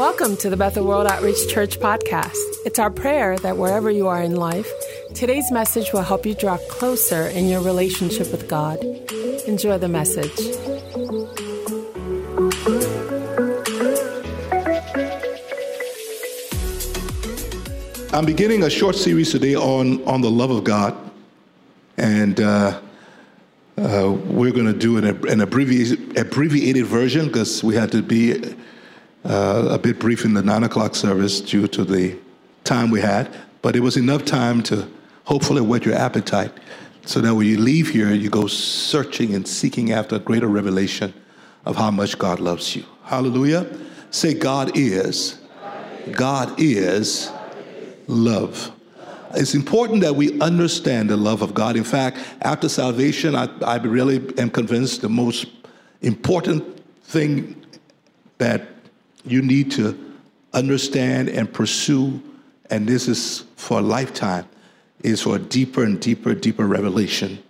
Welcome to the Bethel World Outreach Church podcast. It's our prayer that wherever you are in life, today's message will help you draw closer in your relationship with God. Enjoy the message. I'm beginning a short series today on, on the love of God. And uh, uh, we're going to do an, an abbreviated, abbreviated version because we had to be uh, a bit brief in the nine o'clock service due to the time we had, but it was enough time to hopefully whet your appetite so that when you leave here, you go searching and seeking after a greater revelation of how much God loves you. Hallelujah. Say, God is. God is love. It's important that we understand the love of God. In fact, after salvation, I, I really am convinced the most important thing that you need to understand and pursue, and this is for a lifetime, is for a deeper and deeper, deeper revelation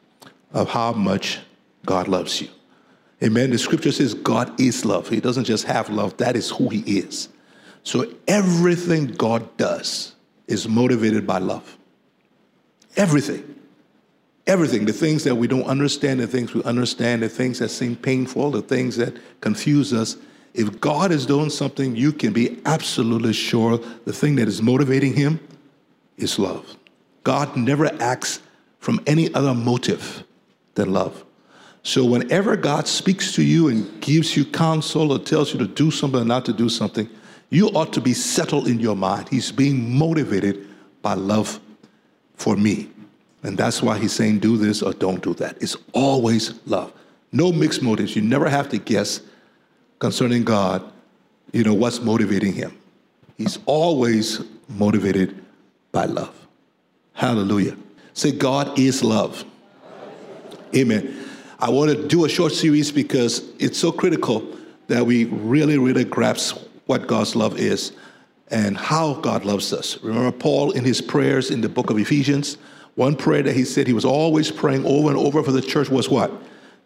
of how much God loves you. Amen. The scripture says God is love. He doesn't just have love, that is who He is. So everything God does is motivated by love. Everything. Everything. The things that we don't understand, the things we understand, the things that seem painful, the things that confuse us, if God is doing something, you can be absolutely sure the thing that is motivating him is love. God never acts from any other motive than love. So whenever God speaks to you and gives you counsel or tells you to do something or not to do something, you ought to be settled in your mind. He's being motivated by love for me. And that's why he's saying, do this or don't do that. It's always love. No mixed motives. You never have to guess concerning God, you know, what's motivating him. He's always motivated by love. Hallelujah. Say, God is love. Amen. I want to do a short series because it's so critical that we really, really grasp what God's love is and how God loves us. Remember Paul in his prayers in the book of Ephesians? One prayer that he said he was always praying over and over for the church was what?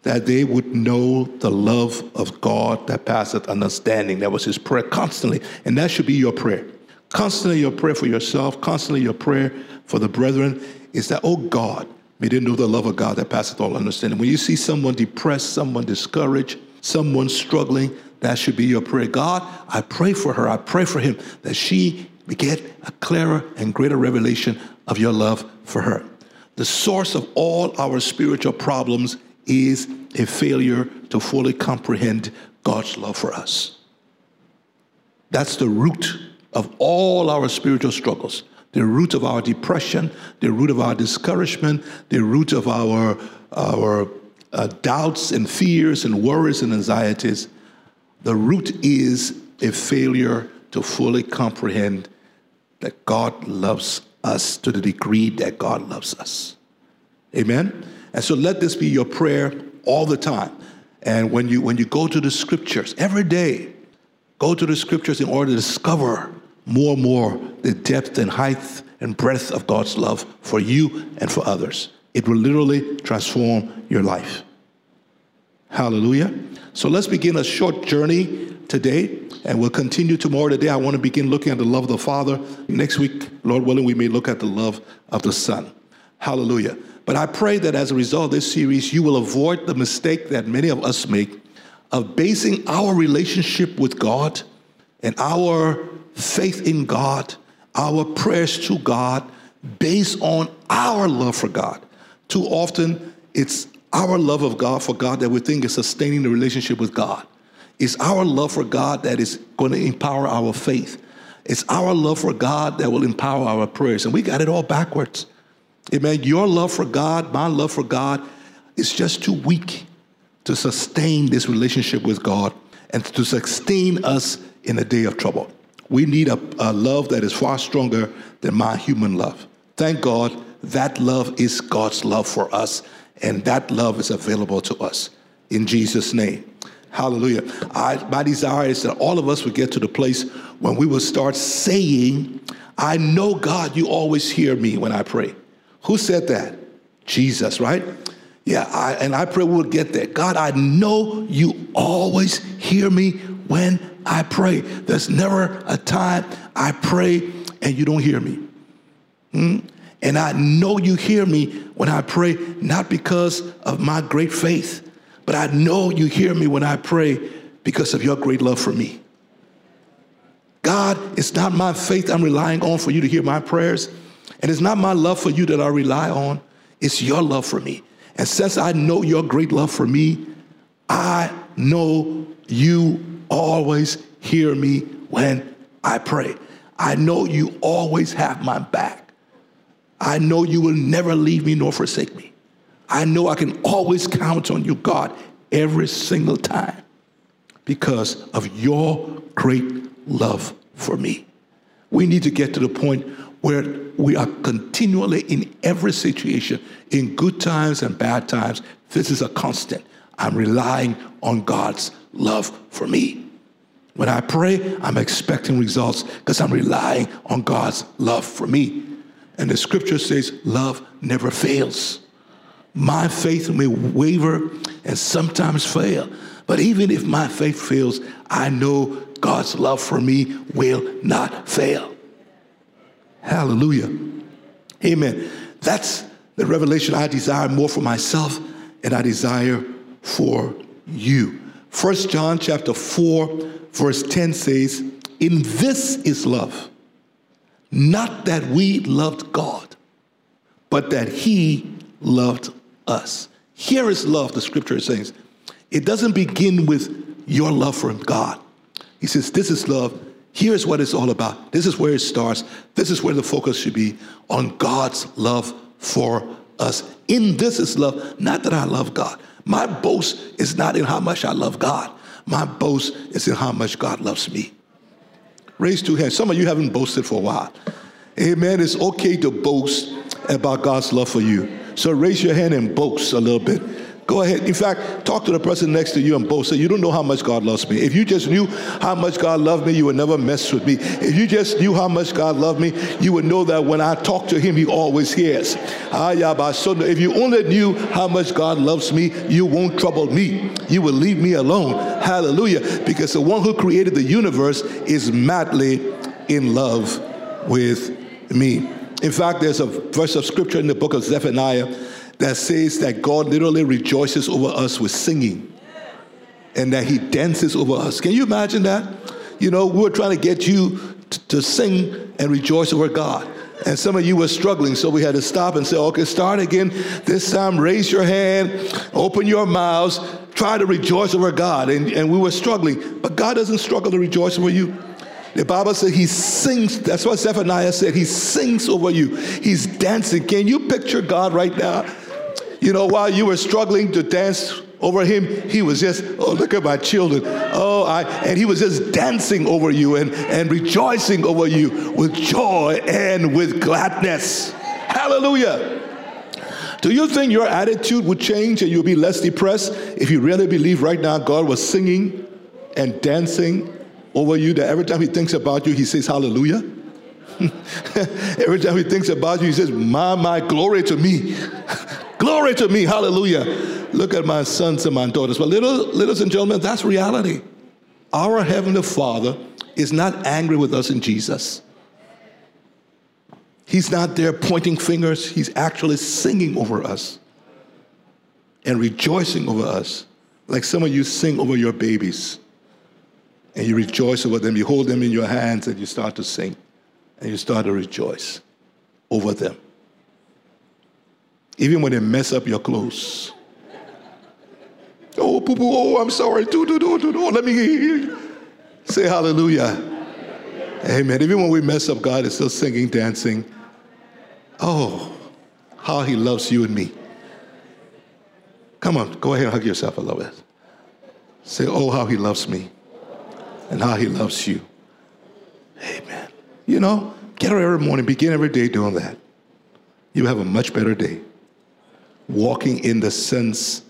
That they would know the love of God that passeth understanding. That was his prayer constantly. And that should be your prayer. Constantly your prayer for yourself, constantly your prayer for the brethren is that, oh God, may they know the love of God that passeth all understanding. When you see someone depressed, someone discouraged, someone struggling, that should be your prayer. God, I pray for her, I pray for him, that she get a clearer and greater revelation of your love for her. The source of all our spiritual problems is a failure to fully comprehend God's love for us. That's the root of all our spiritual struggles, the root of our depression, the root of our discouragement, the root of our, our uh, doubts and fears and worries and anxieties. The root is a failure to fully comprehend that God loves us to the degree that God loves us. Amen? And so let this be your prayer all the time. And when you when you go to the scriptures every day, go to the scriptures in order to discover more and more the depth and height and breadth of God's love for you and for others. It will literally transform your life. Hallelujah. So let's begin a short journey today, and we'll continue tomorrow. Today, I want to begin looking at the love of the Father. Next week, Lord willing, we may look at the love of the Son. Hallelujah. But I pray that as a result of this series, you will avoid the mistake that many of us make of basing our relationship with God and our faith in God, our prayers to God, based on our love for God. Too often, it's our love of God for God that we think is sustaining the relationship with God. It's our love for God that is going to empower our faith. It's our love for God that will empower our prayers. And we got it all backwards. Amen. Your love for God, my love for God, is just too weak to sustain this relationship with God and to sustain us in a day of trouble. We need a, a love that is far stronger than my human love. Thank God that love is God's love for us, and that love is available to us. In Jesus' name. Hallelujah. I, my desire is that all of us would get to the place when we will start saying, I know, God, you always hear me when I pray. Who said that? Jesus, right? Yeah, I, and I pray we'll get there. God, I know you always hear me when I pray. There's never a time I pray and you don't hear me. Hmm? And I know you hear me when I pray, not because of my great faith, but I know you hear me when I pray because of your great love for me. God, it's not my faith I'm relying on for you to hear my prayers. And it's not my love for you that I rely on, it's your love for me. And since I know your great love for me, I know you always hear me when I pray. I know you always have my back. I know you will never leave me nor forsake me. I know I can always count on you, God, every single time because of your great love for me. We need to get to the point where we are continually in every situation, in good times and bad times. This is a constant. I'm relying on God's love for me. When I pray, I'm expecting results because I'm relying on God's love for me. And the scripture says, love never fails. My faith may waver and sometimes fail, but even if my faith fails, I know God's love for me will not fail. Hallelujah. Amen. That's the revelation I desire more for myself and I desire for you. First John chapter 4 verse 10 says, "In this is love, not that we loved God, but that he loved us." Here is love, the scripture says. It doesn't begin with your love for God. He says, This is love. Here's what it's all about. This is where it starts. This is where the focus should be on God's love for us. In this is love, not that I love God. My boast is not in how much I love God. My boast is in how much God loves me. Raise two hands. Some of you haven't boasted for a while. Amen. It's okay to boast about God's love for you. So raise your hand and boast a little bit. Go ahead. In fact, talk to the person next to you and both say, You don't know how much God loves me. If you just knew how much God loved me, you would never mess with me. If you just knew how much God loved me, you would know that when I talk to Him, He always hears. Ah, so if you only knew how much God loves me, you won't trouble me. You will leave me alone. Hallelujah. Because the one who created the universe is madly in love with me. In fact, there's a verse of scripture in the book of Zephaniah that says that God literally rejoices over us with singing and that he dances over us. Can you imagine that? You know, we are trying to get you t- to sing and rejoice over God. And some of you were struggling, so we had to stop and say, okay, start again. This time, raise your hand, open your mouths, try to rejoice over God. And, and we were struggling, but God doesn't struggle to rejoice over you. The Bible says he sings. That's what Zephaniah said. He sings over you. He's dancing. Can you picture God right now? You know, while you were struggling to dance over him, he was just, oh, look at my children. Oh, I, and he was just dancing over you and, and rejoicing over you with joy and with gladness. Hallelujah. Do you think your attitude would change and you'll be less depressed if you really believe right now God was singing and dancing over you that every time he thinks about you, he says hallelujah? every time he thinks about you, he says, My, my, glory to me. Glory to me. Hallelujah. Look at my sons and my daughters. But little, ladies and gentlemen, that's reality. Our Heavenly Father is not angry with us in Jesus. He's not there pointing fingers. He's actually singing over us and rejoicing over us, like some of you sing over your babies. And you rejoice over them. You hold them in your hands and you start to sing. And you start to rejoice over them even when they mess up your clothes. Oh, poo poo, oh, I'm sorry. Do, do, do, do, do. Let me say hallelujah. Amen. Even when we mess up, God is still singing, dancing. Oh, how he loves you and me. Come on, go ahead and hug yourself a little bit. Say, oh, how he loves me and how he loves you. Amen. You know, get up every morning, begin every day doing that. You have a much better day walking in the sense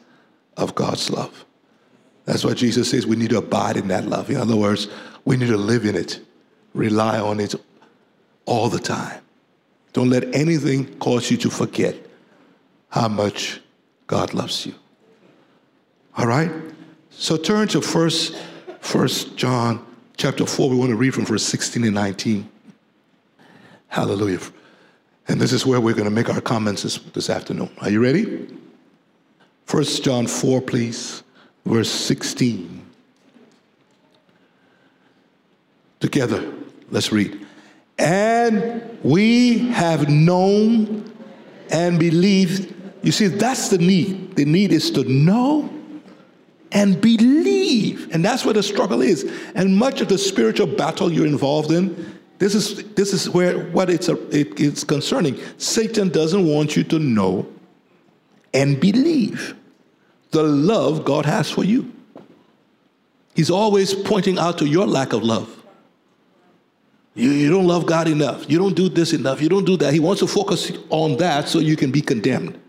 of God's love. That's why Jesus says we need to abide in that love. In other words, we need to live in it, rely on it all the time. Don't let anything cause you to forget how much God loves you. All right? So turn to first First John chapter 4, we want to read from verse 16 and 19. Hallelujah. And this is where we're going to make our comments this, this afternoon. Are you ready? First John 4, please, verse 16. Together, let's read. And we have known and believed. You see, that's the need. The need is to know and believe. And that's where the struggle is. And much of the spiritual battle you're involved in, this is, this is where what it's, a, it, it's concerning. Satan doesn't want you to know and believe the love God has for you. He's always pointing out to your lack of love. You, you don't love God enough. You don't do this enough. You don't do that. He wants to focus on that so you can be condemned.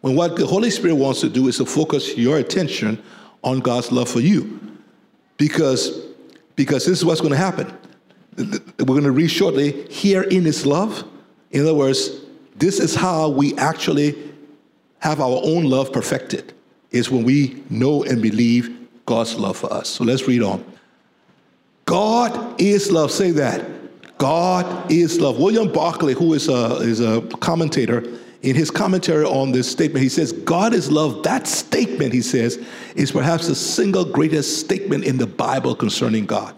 When what the Holy Spirit wants to do is to focus your attention on God's love for you. Because, because this is what's going to happen. We're going to read shortly here in His love. In other words, this is how we actually have our own love perfected, is when we know and believe God's love for us. So let's read on. God is love. Say that. God is love. William Barclay, who is a, is a commentator, in his commentary on this statement, he says, God is love. That statement, he says, is perhaps the single greatest statement in the Bible concerning God.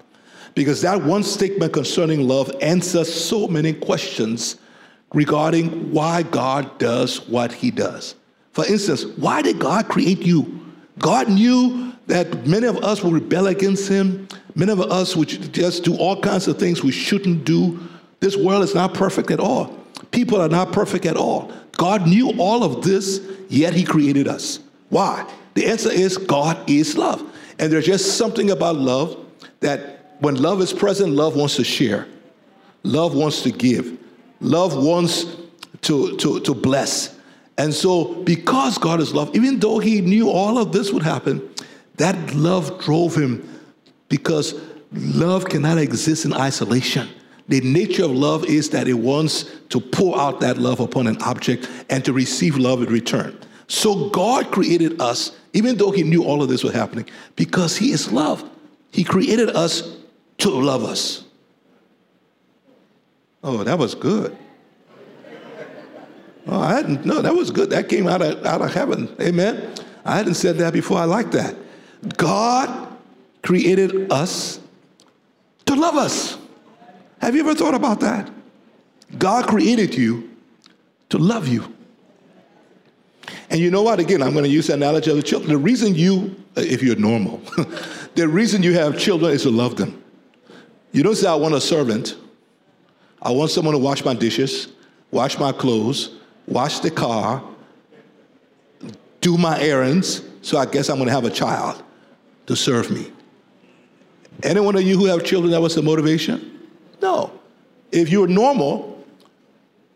Because that one statement concerning love answers so many questions regarding why God does what he does. For instance, why did God create you? God knew that many of us will rebel against him. Many of us would just do all kinds of things we shouldn't do. This world is not perfect at all. People are not perfect at all. God knew all of this, yet He created us. Why? The answer is God is love. And there's just something about love that when love is present, love wants to share, love wants to give, love wants to, to, to bless. And so, because God is love, even though He knew all of this would happen, that love drove Him because love cannot exist in isolation. The nature of love is that it wants to pour out that love upon an object and to receive love in return. So God created us, even though He knew all of this was happening, because He is love. He created us to love us. Oh, that was good. Oh, I hadn't, no, that was good. That came out of, out of heaven. Amen. I hadn't said that before. I like that. God created us to love us. Have you ever thought about that? God created you to love you. And you know what? Again, I'm going to use the analogy of the children. The reason you, if you're normal, the reason you have children is to love them. You don't say, I want a servant. I want someone to wash my dishes, wash my clothes, wash the car, do my errands. So I guess I'm going to have a child to serve me. Any one of you who have children, that was the motivation? No. If you were normal,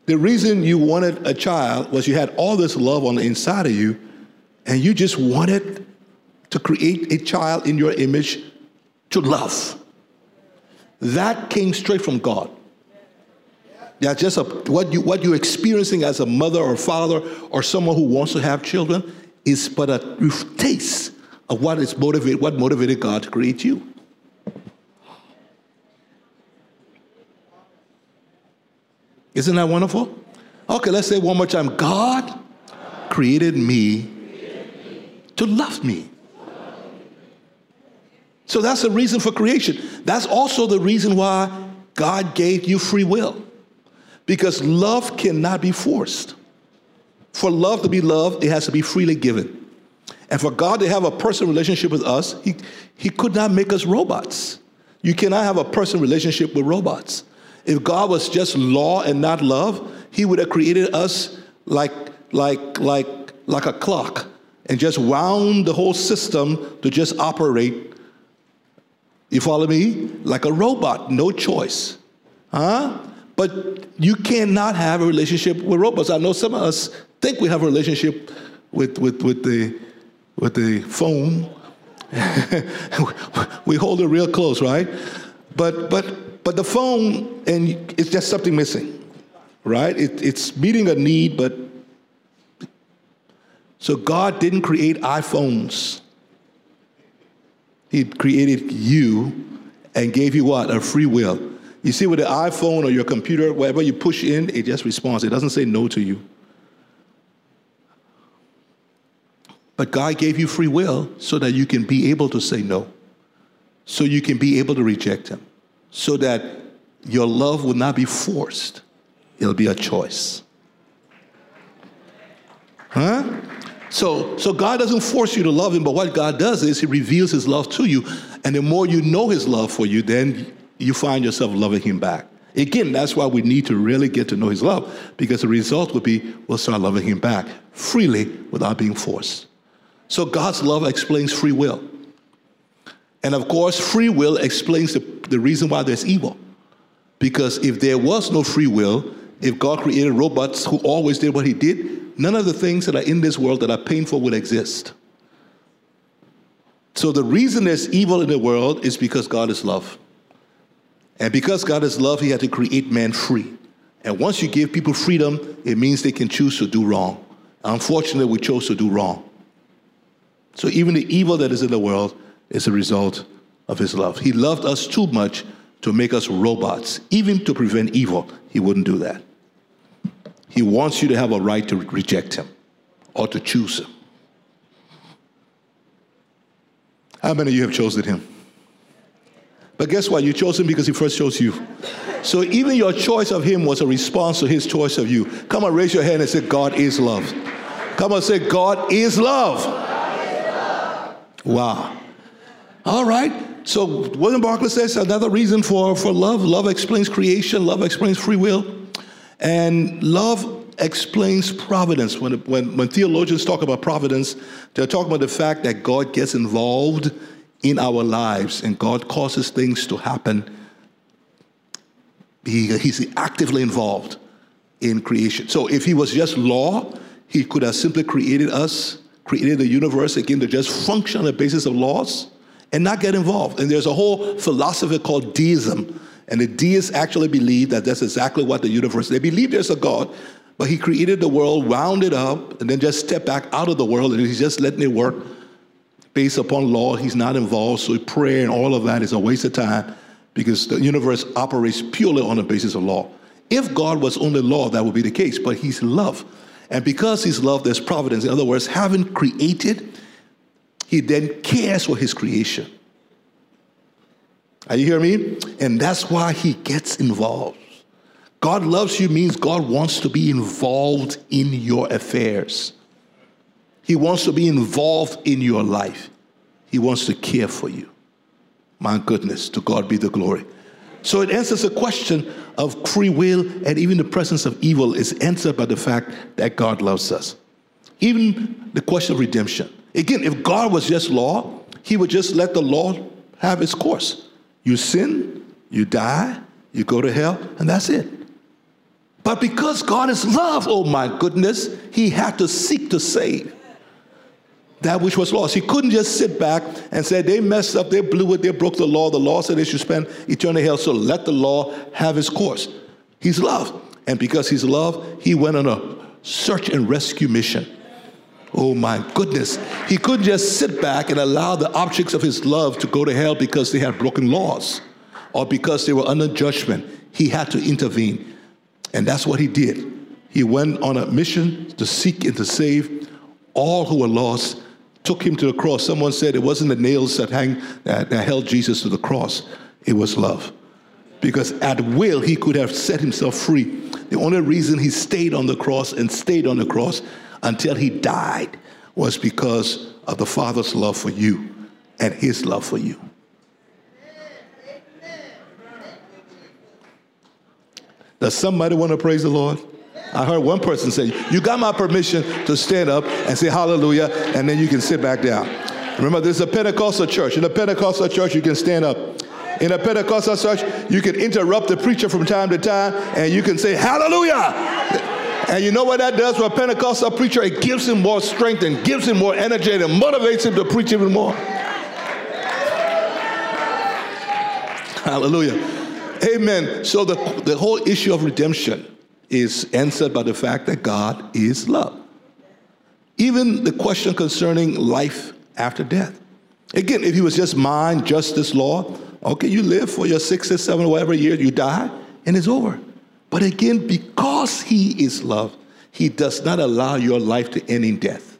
the reason you wanted a child was you had all this love on the inside of you, and you just wanted to create a child in your image to love. That came straight from God. That's just a, what, you, what you're experiencing as a mother or father or someone who wants to have children is but a taste of what is motivated, what motivated God to create you. Isn't that wonderful? Okay, let's say one more time. God created me to love me. So that's the reason for creation. That's also the reason why God gave you free will. Because love cannot be forced. For love to be loved, it has to be freely given. And for God to have a personal relationship with us, he, he could not make us robots. You cannot have a personal relationship with robots. If God was just law and not love, he would have created us like, like, like, like a clock and just wound the whole system to just operate. You follow me? Like a robot, no choice. Huh? But you cannot have a relationship with robots. I know some of us think we have a relationship with, with, with, the, with the phone. we hold it real close, right? But, but but the phone, and it's just something missing, right? It, it's meeting a need, but so God didn't create iPhones. He created you and gave you what? A free will. You see, with the iPhone or your computer, whatever you push in, it just responds. It doesn't say no to you. But God gave you free will so that you can be able to say no, so you can be able to reject Him, so that your love will not be forced, it'll be a choice. Huh? So, so God doesn't force you to love Him, but what God does is He reveals His love to you. And the more you know His love for you, then you find yourself loving Him back. Again, that's why we need to really get to know His love, because the result will be we'll start loving Him back freely without being forced. So God's love explains free will. And of course, free will explains the, the reason why there's evil. Because if there was no free will, if God created robots who always did what He did, none of the things that are in this world that are painful would exist. So the reason there's evil in the world is because God is love. And because God is love, He had to create man free. And once you give people freedom, it means they can choose to do wrong. Unfortunately, we chose to do wrong. So even the evil that is in the world is a result of his love. He loved us too much to make us robots. Even to prevent evil, he wouldn't do that. He wants you to have a right to reject him or to choose him. How many of you have chosen him? But guess what? You chose him because he first chose you. So even your choice of him was a response to his choice of you. Come on, raise your hand and say, God is love. Come on, say, God is love. Wow. All right. So William Barclay says another reason for, for love. Love explains creation. Love explains free will. And love explains providence. When, when, when theologians talk about providence, they're talking about the fact that God gets involved in our lives and God causes things to happen. He, he's actively involved in creation. So if he was just law, he could have simply created us created the universe again to just function on the basis of laws and not get involved. And there's a whole philosophy called deism. And the deists actually believe that that's exactly what the universe, they believe there's a God, but he created the world, wound it up, and then just stepped back out of the world and he's just letting it work based upon law. He's not involved. So prayer and all of that is a waste of time because the universe operates purely on the basis of law. If God was only law, that would be the case, but he's love. And because he's love, there's providence. In other words, having created, he then cares for his creation. Are you hearing me? And that's why he gets involved. God loves you means God wants to be involved in your affairs. He wants to be involved in your life. He wants to care for you. My goodness, to God be the glory. So it answers the question of free will and even the presence of evil is answered by the fact that God loves us. Even the question of redemption. Again, if God was just law, he would just let the law have its course. You sin, you die, you go to hell, and that's it. But because God is love, oh my goodness, he had to seek to save that which was lost. He couldn't just sit back and say, they messed up, they blew it, they broke the law. The law said they should spend eternal hell, so let the law have its course. He's love. And because he's love, he went on a search and rescue mission. Oh my goodness. He couldn't just sit back and allow the objects of his love to go to hell because they had broken laws or because they were under judgment. He had to intervene. And that's what he did. He went on a mission to seek and to save all who were lost took him to the cross. Someone said it wasn't the nails that, hang, that, that held Jesus to the cross, it was love. Because at will, he could have set himself free. The only reason he stayed on the cross and stayed on the cross until he died was because of the Father's love for you and his love for you. Does somebody want to praise the Lord? I heard one person say, You got my permission to stand up and say hallelujah, and then you can sit back down. Remember, this is a Pentecostal church. In a Pentecostal church, you can stand up. In a Pentecostal church, you can interrupt the preacher from time to time and you can say hallelujah. And you know what that does for a Pentecostal preacher? It gives him more strength and gives him more energy and motivates him to preach even more. Hallelujah. Amen. So the, the whole issue of redemption is answered by the fact that God is love. Even the question concerning life after death. Again, if he was just mind, justice, law, okay, you live for your six or seven, whatever years, you die, and it's over. But again, because he is love, he does not allow your life to end in death.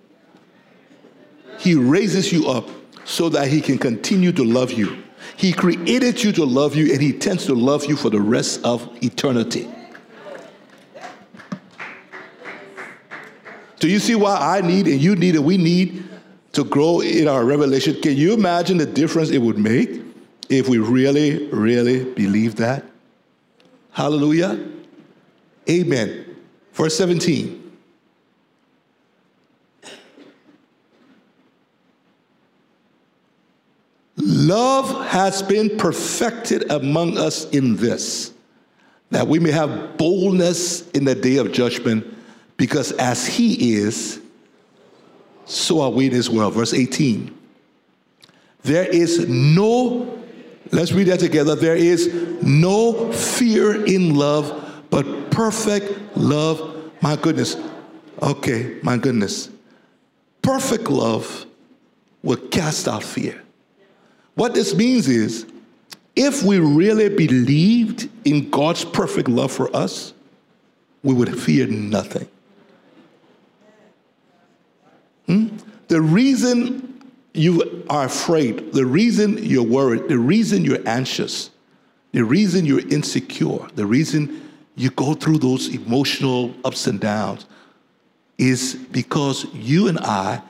He raises you up so that he can continue to love you. He created you to love you, and he tends to love you for the rest of eternity. Do you see why I need and you need and we need to grow in our revelation? Can you imagine the difference it would make if we really, really believe that? Hallelujah. Amen. Verse 17. Love has been perfected among us in this, that we may have boldness in the day of judgment, because as he is, so are we in this world. Verse 18. There is no, let's read that together. There is no fear in love, but perfect love. My goodness. Okay, my goodness. Perfect love will cast out fear. What this means is if we really believed in God's perfect love for us, we would fear nothing. Hmm? The reason you are afraid, the reason you're worried, the reason you're anxious, the reason you're insecure, the reason you go through those emotional ups and downs is because you and I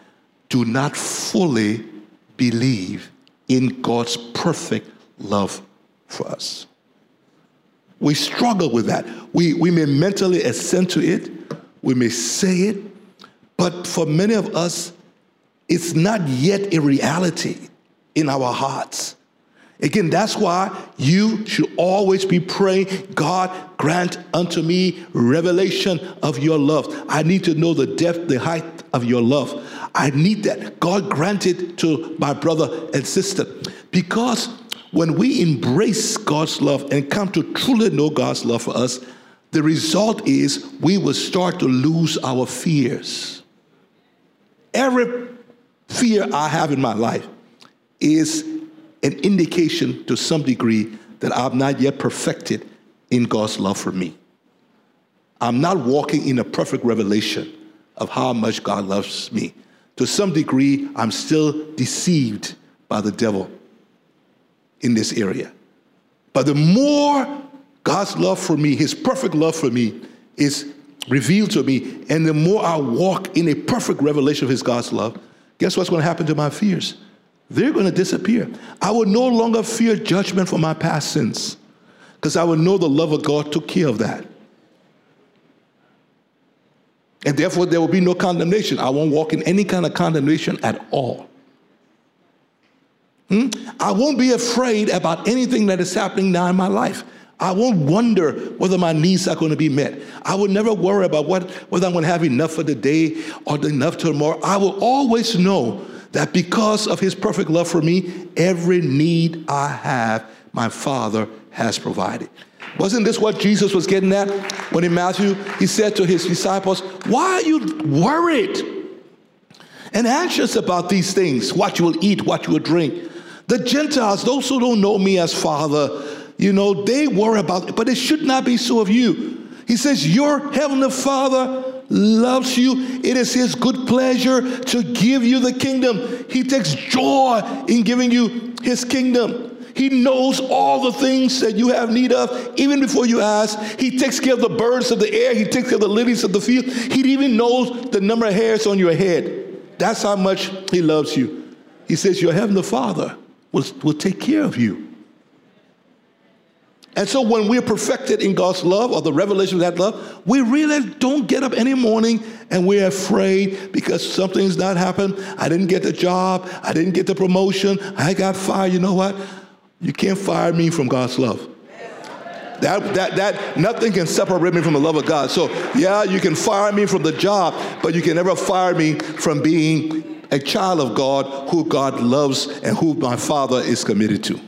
do not fully believe in God's perfect love for us. We struggle with that. We, we may mentally assent to it, we may say it, but for many of us, it's not yet a reality in our hearts. Again, that's why you should always be praying, God, grant unto me revelation of your love. I need to know the depth, the height of your love. I need that. God grant it to my brother and sister. Because when we embrace God's love and come to truly know God's love for us, the result is we will start to lose our fears. Every fear I have in my life is an indication to some degree that I'm not yet perfected in God's love for me. I'm not walking in a perfect revelation of how much God loves me. To some degree, I'm still deceived by the devil in this area. But the more God's love for me, his perfect love for me, is revealed to me, and the more I walk in a perfect revelation of his God's love, guess what's going to happen to my fears? They're going to disappear. I will no longer fear judgment for my past sins because I will know the love of God took care of that. And therefore, there will be no condemnation. I won't walk in any kind of condemnation at all. Hmm? I won't be afraid about anything that is happening now in my life. I won't wonder whether my needs are going to be met. I will never worry about what, whether I'm going to have enough for the day or enough tomorrow. I will always know that because of his perfect love for me, every need I have, my Father has provided. Wasn't this what Jesus was getting at when in Matthew he said to his disciples, Why are you worried and anxious about these things? What you will eat, what you will drink. The Gentiles, those who don't know me as Father, you know, they worry about it, but it should not be so of you. He says, Your heavenly Father loves you. It is his good pleasure to give you the kingdom. He takes joy in giving you his kingdom. He knows all the things that you have need of even before you ask. He takes care of the birds of the air. He takes care of the lilies of the field. He even knows the number of hairs on your head. That's how much he loves you. He says, Your heavenly Father will, will take care of you. And so when we're perfected in God's love or the revelation of that love, we really don't get up any morning and we're afraid because something's not happened. I didn't get the job. I didn't get the promotion. I got fired. You know what? You can't fire me from God's love. That, that, that, nothing can separate me from the love of God. So, yeah, you can fire me from the job, but you can never fire me from being a child of God who God loves and who my Father is committed to.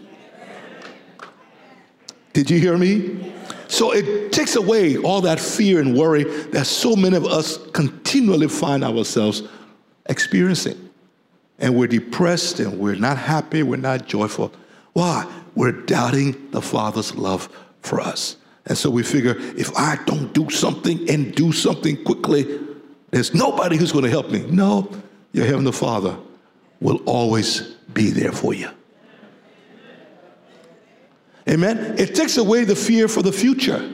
Did you hear me? So it takes away all that fear and worry that so many of us continually find ourselves experiencing. and we're depressed and we're not happy, we're not joyful. Why? We're doubting the Father's love for us. And so we figure if I don't do something and do something quickly, there's nobody who's going to help me. No, your Heavenly Father will always be there for you. Amen. It takes away the fear for the future.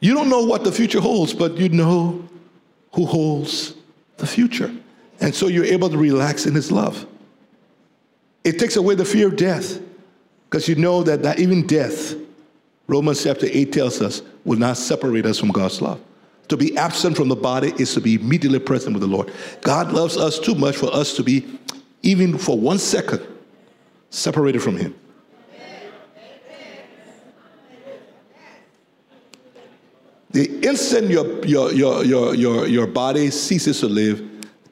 You don't know what the future holds, but you know who holds the future. And so you're able to relax in his love. It takes away the fear of death because you know that, that even death, Romans chapter 8 tells us, will not separate us from God's love. To be absent from the body is to be immediately present with the Lord. God loves us too much for us to be, even for one second, separated from Him. The instant your, your, your, your, your, your body ceases to live,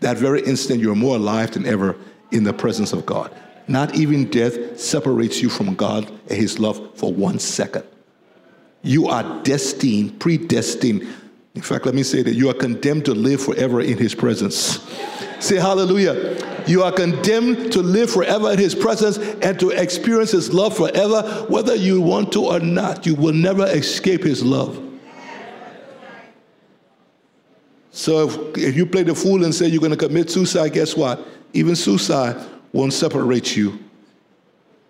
that very instant you're more alive than ever in the presence of God. Not even death separates you from God and His love for one second. You are destined, predestined. In fact, let me say that you are condemned to live forever in His presence. Say hallelujah. You are condemned to live forever in His presence and to experience His love forever, whether you want to or not. You will never escape His love. So if, if you play the fool and say you're going to commit suicide, guess what? Even suicide won't separate you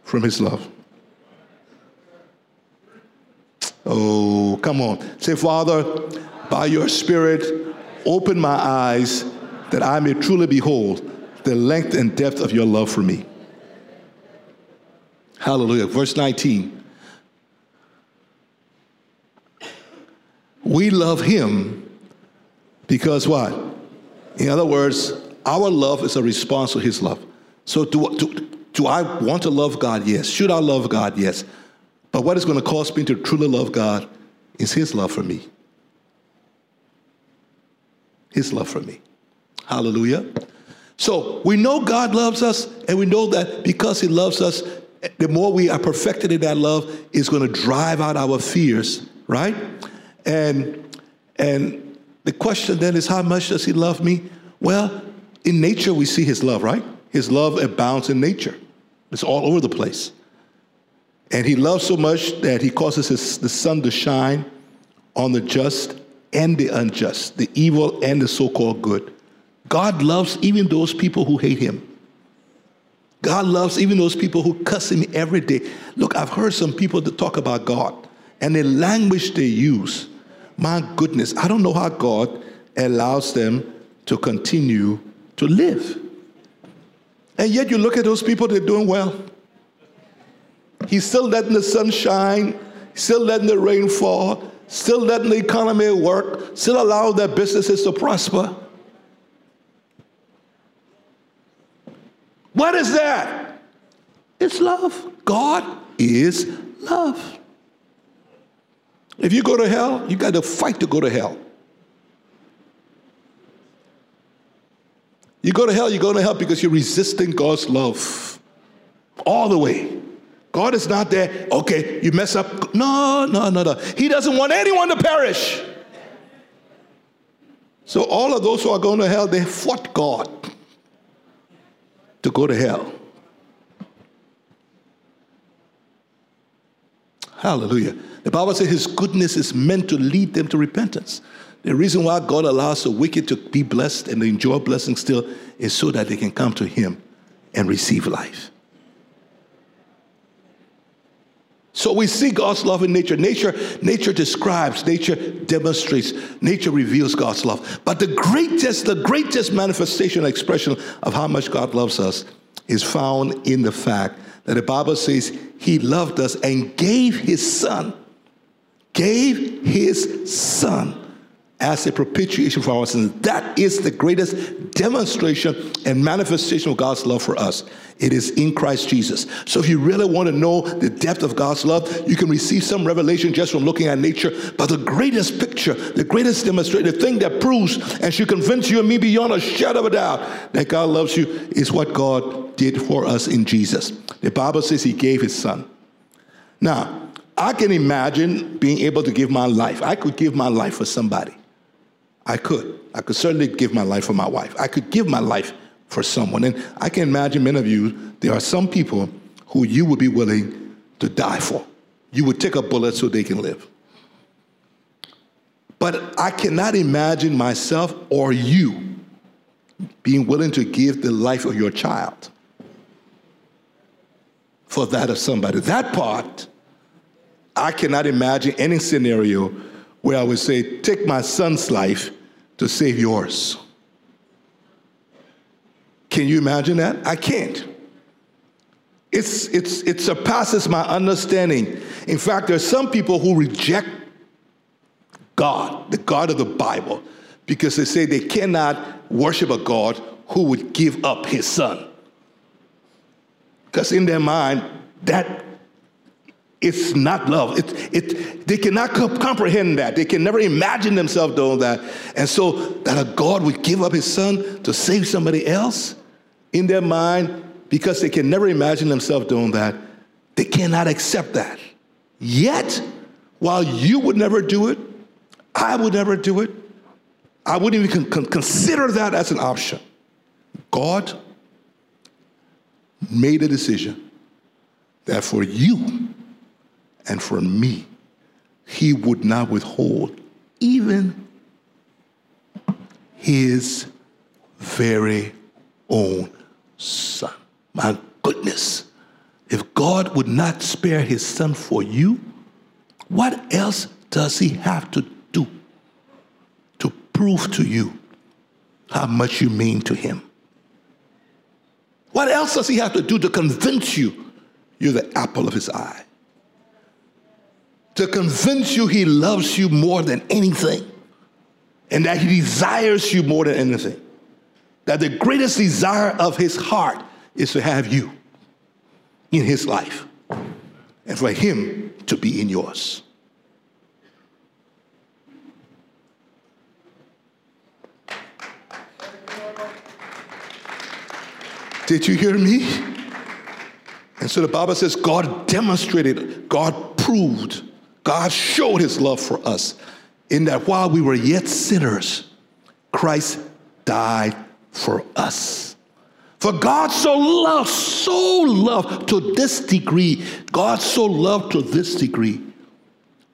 from his love. Oh, come on. Say, Father, by your Spirit, open my eyes that I may truly behold the length and depth of your love for me. Hallelujah. Verse 19. We love him because what? In other words, our love is a response to his love. So, do, do, do I want to love God? Yes. Should I love God? Yes. But what is going to cause me to truly love God is His love for me. His love for me. Hallelujah. So we know God loves us, and we know that because He loves us, the more we are perfected in that love, is going to drive out our fears, right? And and the question then is, how much does He love me? Well, in nature we see His love, right? His love abounds in nature. It's all over the place. And he loves so much that he causes his, the sun to shine on the just and the unjust, the evil and the so called good. God loves even those people who hate him. God loves even those people who cuss him every day. Look, I've heard some people that talk about God and the language they use. My goodness, I don't know how God allows them to continue to live. And yet you look at those people, they're doing well. He's still letting the sun shine, still letting the rain fall, still letting the economy work, still allowing their businesses to prosper. What is that? It's love. God is love. If you go to hell, you got to fight to go to hell. You go to hell, you go to hell because you're resisting God's love all the way. God is not there, okay, you mess up. No, no, no, no. He doesn't want anyone to perish. So all of those who are going to hell, they fought God to go to hell. Hallelujah. The Bible says his goodness is meant to lead them to repentance. The reason why God allows the wicked to be blessed and enjoy blessings still is so that they can come to Him and receive life. So we see God's love in nature. Nature, nature describes, nature demonstrates, nature reveals God's love. But the greatest, the greatest manifestation, expression of how much God loves us is found in the fact that the Bible says He loved us and gave His Son, gave His Son as a propitiation for our sins. That is the greatest demonstration and manifestation of God's love for us. It is in Christ Jesus. So if you really want to know the depth of God's love, you can receive some revelation just from looking at nature. But the greatest picture, the greatest demonstration, the thing that proves and should convince you and me beyond a shadow of a doubt that God loves you is what God did for us in Jesus. The Bible says he gave his son. Now, I can imagine being able to give my life. I could give my life for somebody. I could. I could certainly give my life for my wife. I could give my life for someone. And I can imagine many of you, there are some people who you would be willing to die for. You would take a bullet so they can live. But I cannot imagine myself or you being willing to give the life of your child for that of somebody. That part, I cannot imagine any scenario where I would say, take my son's life to save yours. Can you imagine that? I can't. It's, it's, it surpasses my understanding. In fact, there are some people who reject God, the God of the Bible, because they say they cannot worship a God who would give up his son. Because in their mind, that it's not love. It, it, they cannot comprehend that. They can never imagine themselves doing that. And so that a God would give up his son to save somebody else in their mind, because they can never imagine themselves doing that, they cannot accept that. Yet, while you would never do it, I would never do it. I wouldn't even con- consider that as an option. God made a decision that for you and for me, He would not withhold even His very own Son. My goodness. If God would not spare His Son for you, what else does He have to do to prove to you how much you mean to him. What else does he have to do to convince you you're the apple of his eye? To convince you he loves you more than anything and that he desires you more than anything. That the greatest desire of his heart is to have you in his life and for him to be in yours. Did you hear me? And so the Bible says God demonstrated, God proved, God showed his love for us in that while we were yet sinners, Christ died for us. For God so loved, so loved to this degree, God so loved to this degree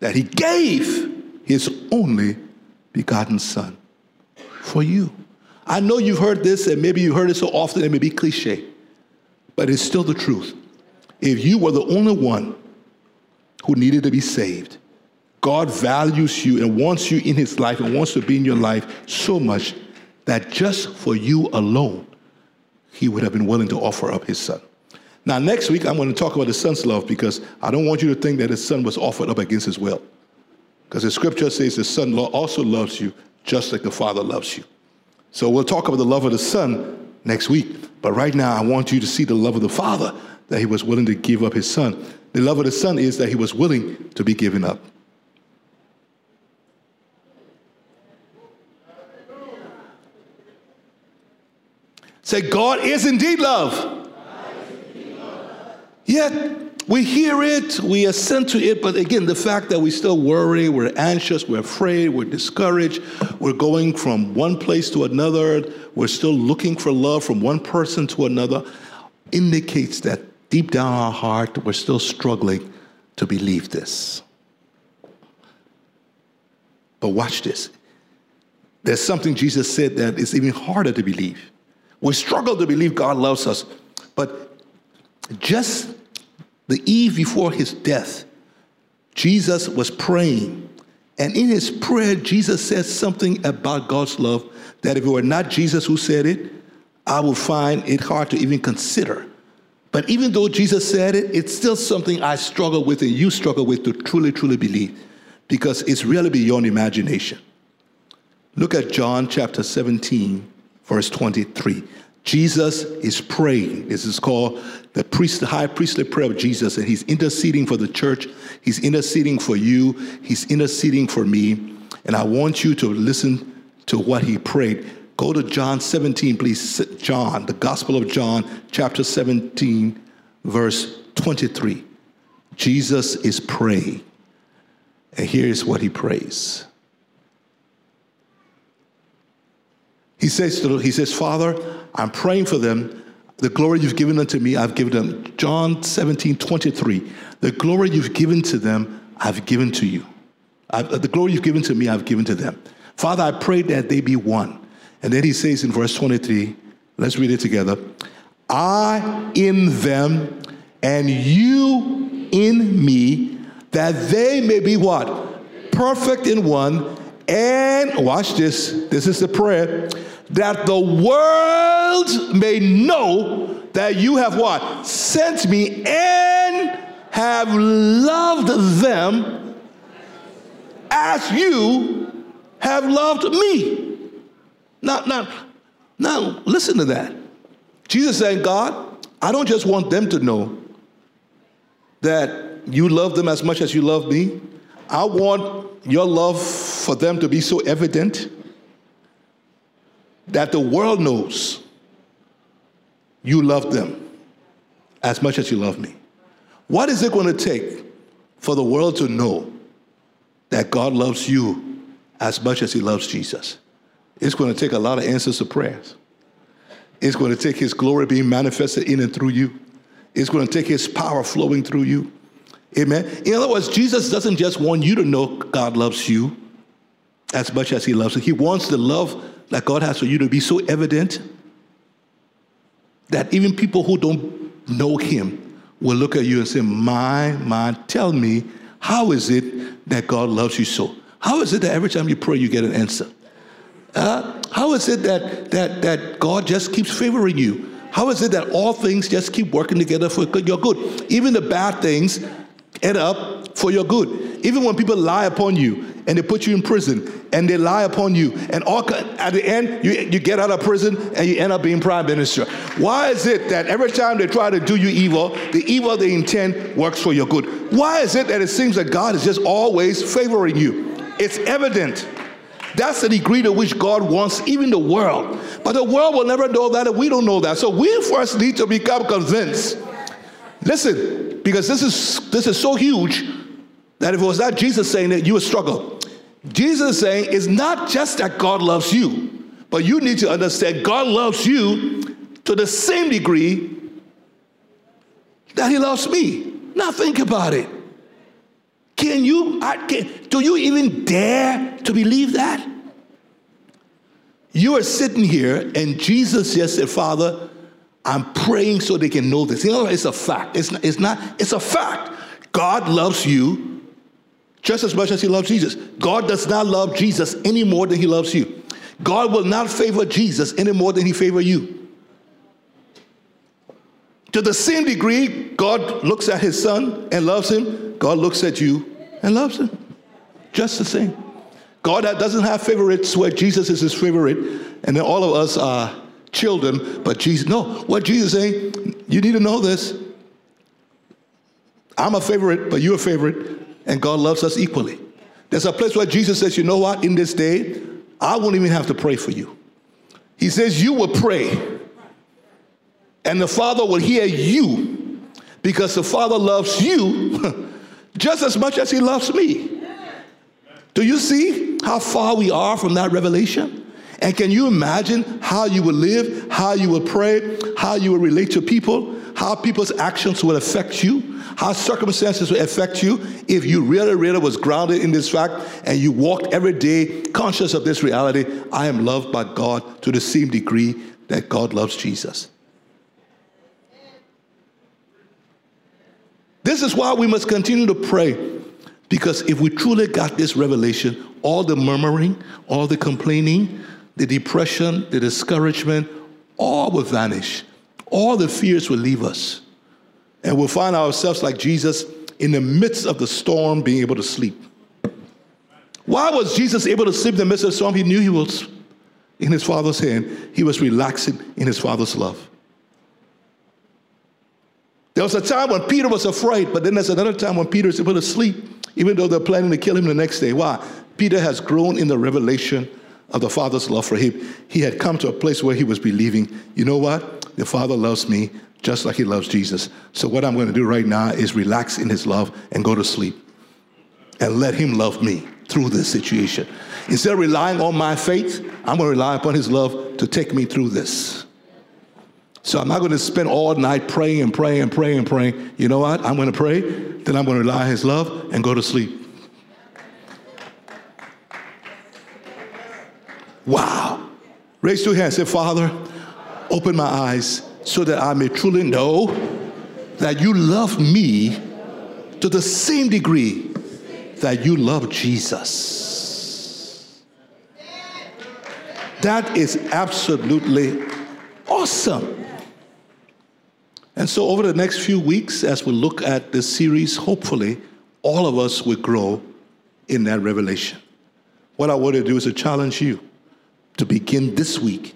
that he gave his only begotten Son for you. I know you've heard this, and maybe you heard it so often it may be cliche, but it's still the truth. If you were the only one who needed to be saved, God values you and wants you in his life and wants to be in your life so much that just for you alone, he would have been willing to offer up his son. Now, next week, I'm going to talk about the son's love because I don't want you to think that his son was offered up against his will. Because the scripture says the son also loves you just like the father loves you. So we'll talk about the love of the Son next week. But right now, I want you to see the love of the Father that he was willing to give up his Son. The love of the Son is that he was willing to be given up. Say, God is indeed love. Yet we hear it, we assent to it, but again, the fact that we still worry, we're anxious, we're afraid, we're discouraged, we're going from one place to another, we're still looking for love from one person to another, indicates that deep down our heart, we're still struggling to believe this. But watch this. There's something Jesus said that is even harder to believe. We struggle to believe God loves us, but just the eve before his death, Jesus was praying. And in his prayer, Jesus said something about God's love that if it were not Jesus who said it, I would find it hard to even consider. But even though Jesus said it, it's still something I struggle with and you struggle with to truly, truly believe because it's really beyond imagination. Look at John chapter 17, verse 23. Jesus is praying. This is called the priest, the high priestly prayer of Jesus, and he's interceding for the church. He's interceding for you. He's interceding for me. And I want you to listen to what he prayed. Go to John 17, please. John, the Gospel of John, chapter 17, verse 23. Jesus is praying. And here's what he prays He says, to, he says, Father, I'm praying for them. The glory you've given unto me, I've given them. John 17, 23. The glory you've given to them, I've given to you. I've, the glory you've given to me, I've given to them. Father, I pray that they be one. And then he says in verse 23, let's read it together. I in them and you in me, that they may be what? Perfect in one. And watch this, this is the prayer, that the world may know that you have what? Sent me and have loved them as you have loved me. Now, now, now, listen to that. Jesus saying, God, I don't just want them to know that you love them as much as you love me. I want your love for them to be so evident that the world knows you love them as much as you love me. What is it going to take for the world to know that God loves you as much as he loves Jesus? It's going to take a lot of answers to prayers. It's going to take his glory being manifested in and through you. It's going to take his power flowing through you. Amen. In other words, Jesus doesn't just want you to know God loves you as much as he loves you. He wants the love that God has for you to be so evident that even people who don't know him will look at you and say, My, my, tell me, how is it that God loves you so? How is it that every time you pray, you get an answer? Uh, how is it that, that, that God just keeps favoring you? How is it that all things just keep working together for your good? Even the bad things end up for your good. Even when people lie upon you and they put you in prison and they lie upon you, and all at the end you, you get out of prison and you end up being prime minister. Why is it that every time they try to do you evil, the evil they intend works for your good? Why is it that it seems that God is just always favoring you? It's evident. That's the degree to which God wants even the world. But the world will never know that, we don't know that. So we first need to become convinced. Listen, because this is this is so huge that if it was not Jesus saying it, you would struggle. Jesus is saying it's not just that God loves you, but you need to understand God loves you to the same degree that He loves me. Now think about it. Can you, can, do you even dare to believe that? You are sitting here and Jesus just said, Father, I'm praying so they can know this. You know, it's a fact. It's not, it's not, it's a fact. God loves you just as much as he loves Jesus. God does not love Jesus any more than he loves you. God will not favor Jesus any more than he favor you. To the same degree, God looks at his son and loves him, God looks at you and loves him. Just the same. God doesn't have favorites where Jesus is his favorite, and then all of us are children, but Jesus, no, what Jesus saying, you need to know this. I'm a favorite, but you're a favorite, and God loves us equally. There's a place where Jesus says, you know what, in this day, I won't even have to pray for you. He says, you will pray and the Father will hear you because the Father loves you just as much as He loves me. Do you see how far we are from that revelation? And can you imagine how you would live, how you would pray, how you would relate to people, how people's actions will affect you, how circumstances will affect you if you really, really was grounded in this fact and you walked every day conscious of this reality I am loved by God to the same degree that God loves Jesus. This is why we must continue to pray. Because if we truly got this revelation, all the murmuring, all the complaining, the depression, the discouragement, all will vanish. All the fears will leave us. And we'll find ourselves like Jesus in the midst of the storm, being able to sleep. Why was Jesus able to sleep in the midst of the storm? He knew he was in his Father's hand, he was relaxing in his Father's love. There was a time when Peter was afraid, but then there's another time when Peter is able to sleep, even though they're planning to kill him the next day. Why? Peter has grown in the revelation of the Father's love for him. He had come to a place where he was believing, you know what? The Father loves me just like he loves Jesus. So what I'm going to do right now is relax in his love and go to sleep and let him love me through this situation. Instead of relying on my faith, I'm going to rely upon His love to take me through this. So I'm not going to spend all night praying and praying and praying and praying. You know what? I'm going to pray, then I'm going to rely on His love and go to sleep. Wow. Raise two hands. Say, Father, open my eyes so that I may truly know that you love me to the same degree that you love Jesus. That is absolutely awesome. And so, over the next few weeks, as we look at this series, hopefully all of us will grow in that revelation. What I want to do is to challenge you to begin this week.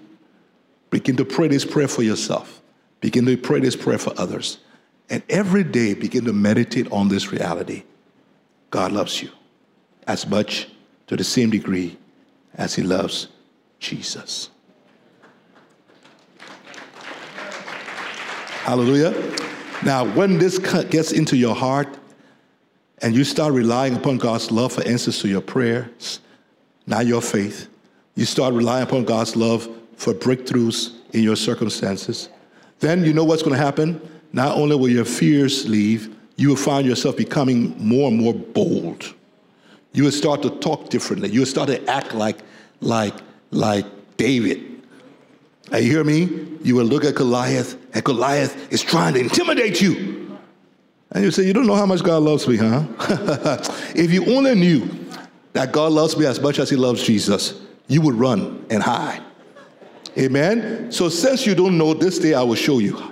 Begin to pray this prayer for yourself. Begin to pray this prayer for others. And every day begin to meditate on this reality. God loves you as much to the same degree as he loves Jesus. Hallelujah. Now, when this gets into your heart and you start relying upon God's love for answers to your prayers, not your faith, you start relying upon God's love for breakthroughs in your circumstances, then you know what's going to happen? Not only will your fears leave, you will find yourself becoming more and more bold. You will start to talk differently. You will start to act like, like, like David. You hear me? You will look at Goliath, and Goliath is trying to intimidate you. And you say, You don't know how much God loves me, huh? if you only knew that God loves me as much as He loves Jesus, you would run and hide. Amen? So, since you don't know, this day I will show you.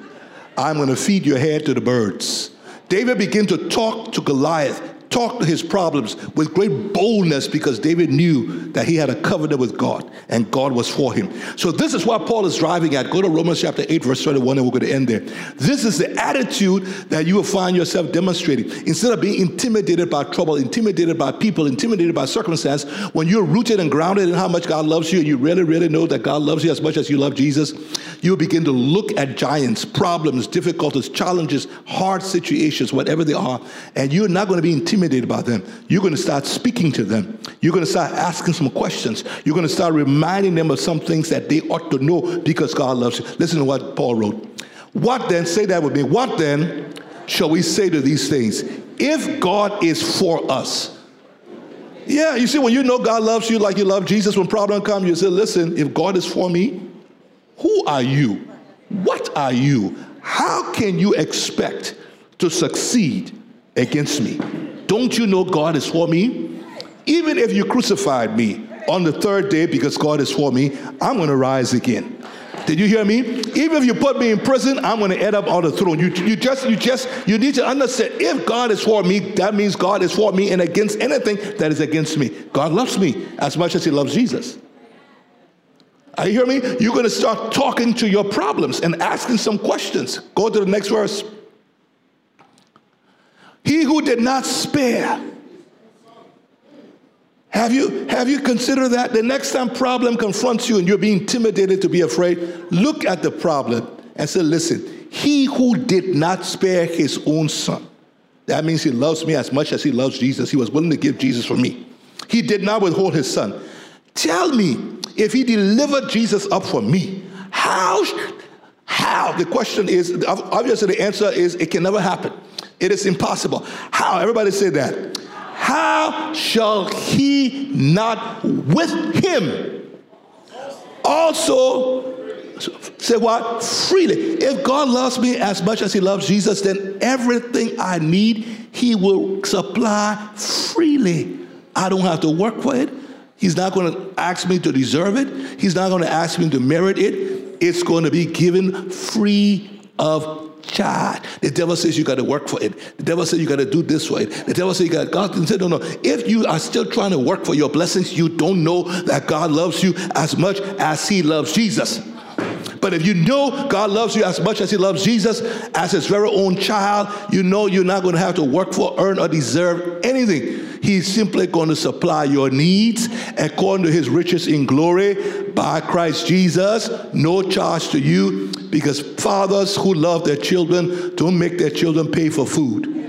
I'm going to feed your head to the birds. David began to talk to Goliath talk to his problems with great boldness because David knew that he had a covenant with God and God was for him. So, this is what Paul is driving at. Go to Romans chapter 8, verse 21, and we're going to end there. This is the attitude that you will find yourself demonstrating. Instead of being intimidated by trouble, intimidated by people, intimidated by circumstance, when you're rooted and grounded in how much God loves you, and you really, really know that God loves you as much as you love Jesus, you begin to look at giants, problems, difficulties, challenges, hard situations, whatever they are, and you're not going to be intimidated intimidated by them. You're going to start speaking to them. You're going to start asking some questions. You're going to start reminding them of some things that they ought to know because God loves you. Listen to what Paul wrote. What then, say that with me, what then shall we say to these things? If God is for us, yeah, you see, when you know God loves you like you love Jesus, when problem comes, you say, listen, if God is for me, who are you? What are you? How can you expect to succeed against me? Don't you know God is for me? Even if you crucified me on the third day because God is for me, I'm going to rise again. Did you hear me? Even if you put me in prison, I'm going to end up on the throne. You, you just, you just, you need to understand. If God is for me, that means God is for me and against anything that is against me. God loves me as much as He loves Jesus. Are you hear me? You're going to start talking to your problems and asking some questions. Go to the next verse. He who did not spare. Have you, have you considered that? The next time problem confronts you and you're being intimidated to be afraid, look at the problem and say, listen, he who did not spare his own son. That means he loves me as much as he loves Jesus. He was willing to give Jesus for me. He did not withhold his son. Tell me, if he delivered Jesus up for me, how? How? The question is obviously, the answer is it can never happen. It is impossible. How? Everybody say that. How shall he not with him also say what? Freely. If God loves me as much as he loves Jesus, then everything I need, he will supply freely. I don't have to work for it. He's not going to ask me to deserve it. He's not going to ask me to merit it. It's going to be given free of child. The devil says you got to work for it. The devil says you got to do this for it. The devil says you got God say no no. If you are still trying to work for your blessings, you don't know that God loves you as much as He loves Jesus. But if you know God loves you as much as He loves Jesus, as His very own child, you know you're not going to have to work for, earn, or deserve anything. He's simply going to supply your needs according to His riches in glory by Christ Jesus, no charge to you, because fathers who love their children don't make their children pay for food.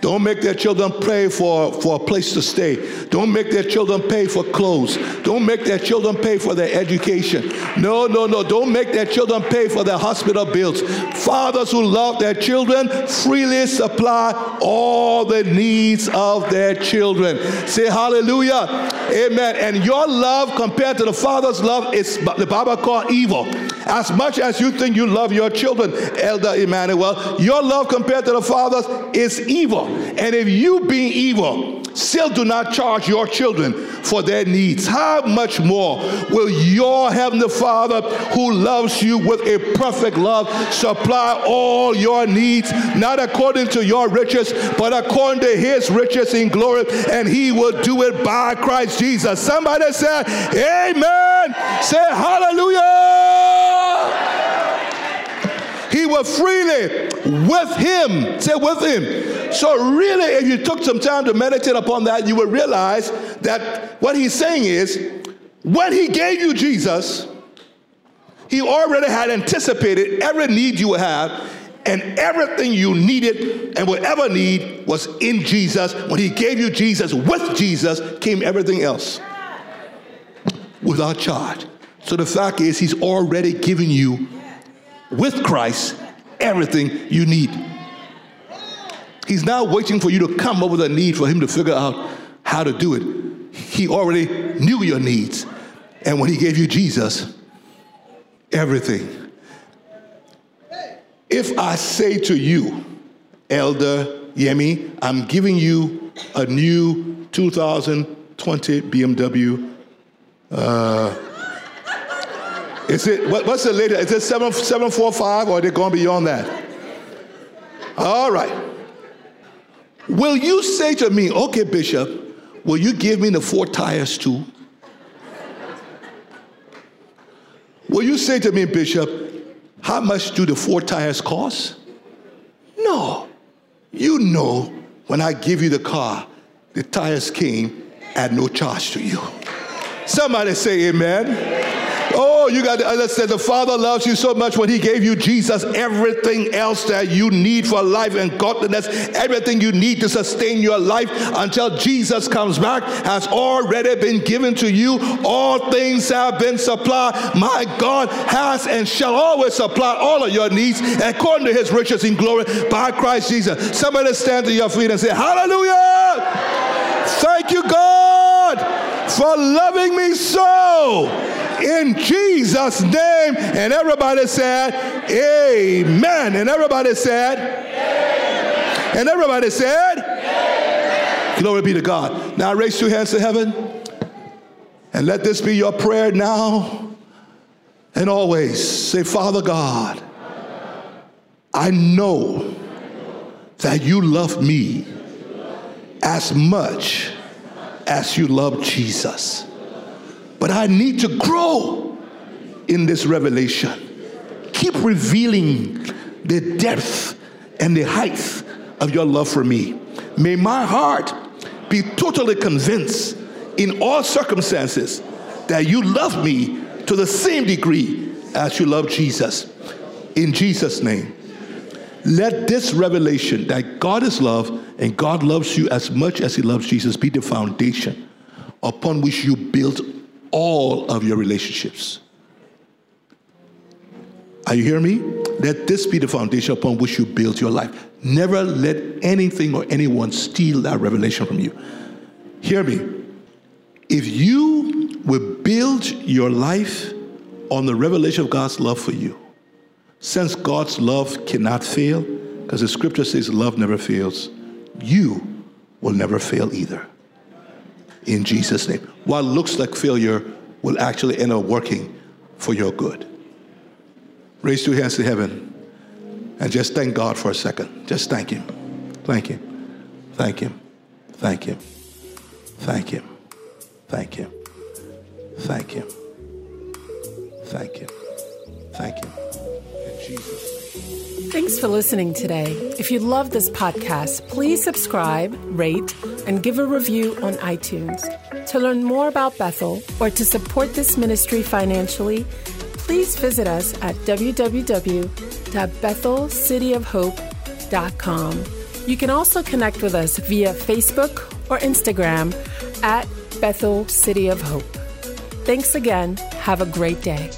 Don't make their children pay for, for a place to stay. Don't make their children pay for clothes. Don't make their children pay for their education. No, no, no. Don't make their children pay for their hospital bills. Fathers who love their children freely supply all the needs of their children. Say hallelujah. Amen. And your love compared to the Father's love is the Bible called evil. As much as you think you love your children, Elder Emmanuel, your love compared to the Father's is evil. And if you being evil, still do not charge your children for their needs, how much more will your Heavenly Father, who loves you with a perfect love, supply all your needs, not according to your riches, but according to His riches in glory, and He will do it by Christ Jesus. Somebody say, Amen. Say, Hallelujah. He will freely with him. Say with him. So, really, if you took some time to meditate upon that, you would realize that what he's saying is when he gave you Jesus, he already had anticipated every need you would have, and everything you needed and would ever need was in Jesus. When he gave you Jesus, with Jesus came everything else without charge. So the fact is, he's already given you with Christ everything you need. He's now waiting for you to come up with a need for him to figure out how to do it. He already knew your needs. And when he gave you Jesus, everything. If I say to you, Elder Yemi, I'm giving you a new 2020 BMW uh, is it, what, what's the latest? Is it 7, 745 or are they going beyond that? All right. Will you say to me, okay, Bishop, will you give me the four tires too? Will you say to me, Bishop, how much do the four tires cost? No. You know when I give you the car, the tires came at no charge to you. Somebody say amen. Oh, you got to understand the Father loves you so much when He gave you Jesus, everything else that you need for life and godliness, everything you need to sustain your life until Jesus comes back has already been given to you. All things have been supplied. My God has and shall always supply all of your needs according to His riches in glory by Christ Jesus. Somebody stand to your feet and say, Hallelujah! Thank you, God, for loving me so in Jesus' name. And everybody said, Amen. And everybody said, Amen. And everybody said, Amen. Glory be to God. Now raise your hands to heaven and let this be your prayer now and always. Say, Father God, I know that you love me as much as you love Jesus. But I need to grow in this revelation. Keep revealing the depth and the height of your love for me. May my heart be totally convinced in all circumstances that you love me to the same degree as you love Jesus. In Jesus' name. Let this revelation that God is love and God loves you as much as He loves Jesus be the foundation upon which you build all of your relationships. Are you hearing me? Let this be the foundation upon which you build your life. Never let anything or anyone steal that revelation from you. Hear me. If you will build your life on the revelation of God's love for you, since God's love cannot fail, because the scripture says love never fails, you will never fail either in Jesus' name. What looks like failure will actually end up working for your good. Raise your hands to heaven and just thank God for a second. Just thank Him. Thank Him. Thank Him. Thank Him. Thank Him. Thank Him. Thank Him. Thank Him. Thank Him. Thanks for listening today. If you love this podcast, please subscribe, rate, and give a review on iTunes. To learn more about Bethel or to support this ministry financially, please visit us at www.bethelcityofhope.com. You can also connect with us via Facebook or Instagram at Bethel City of Hope. Thanks again. Have a great day.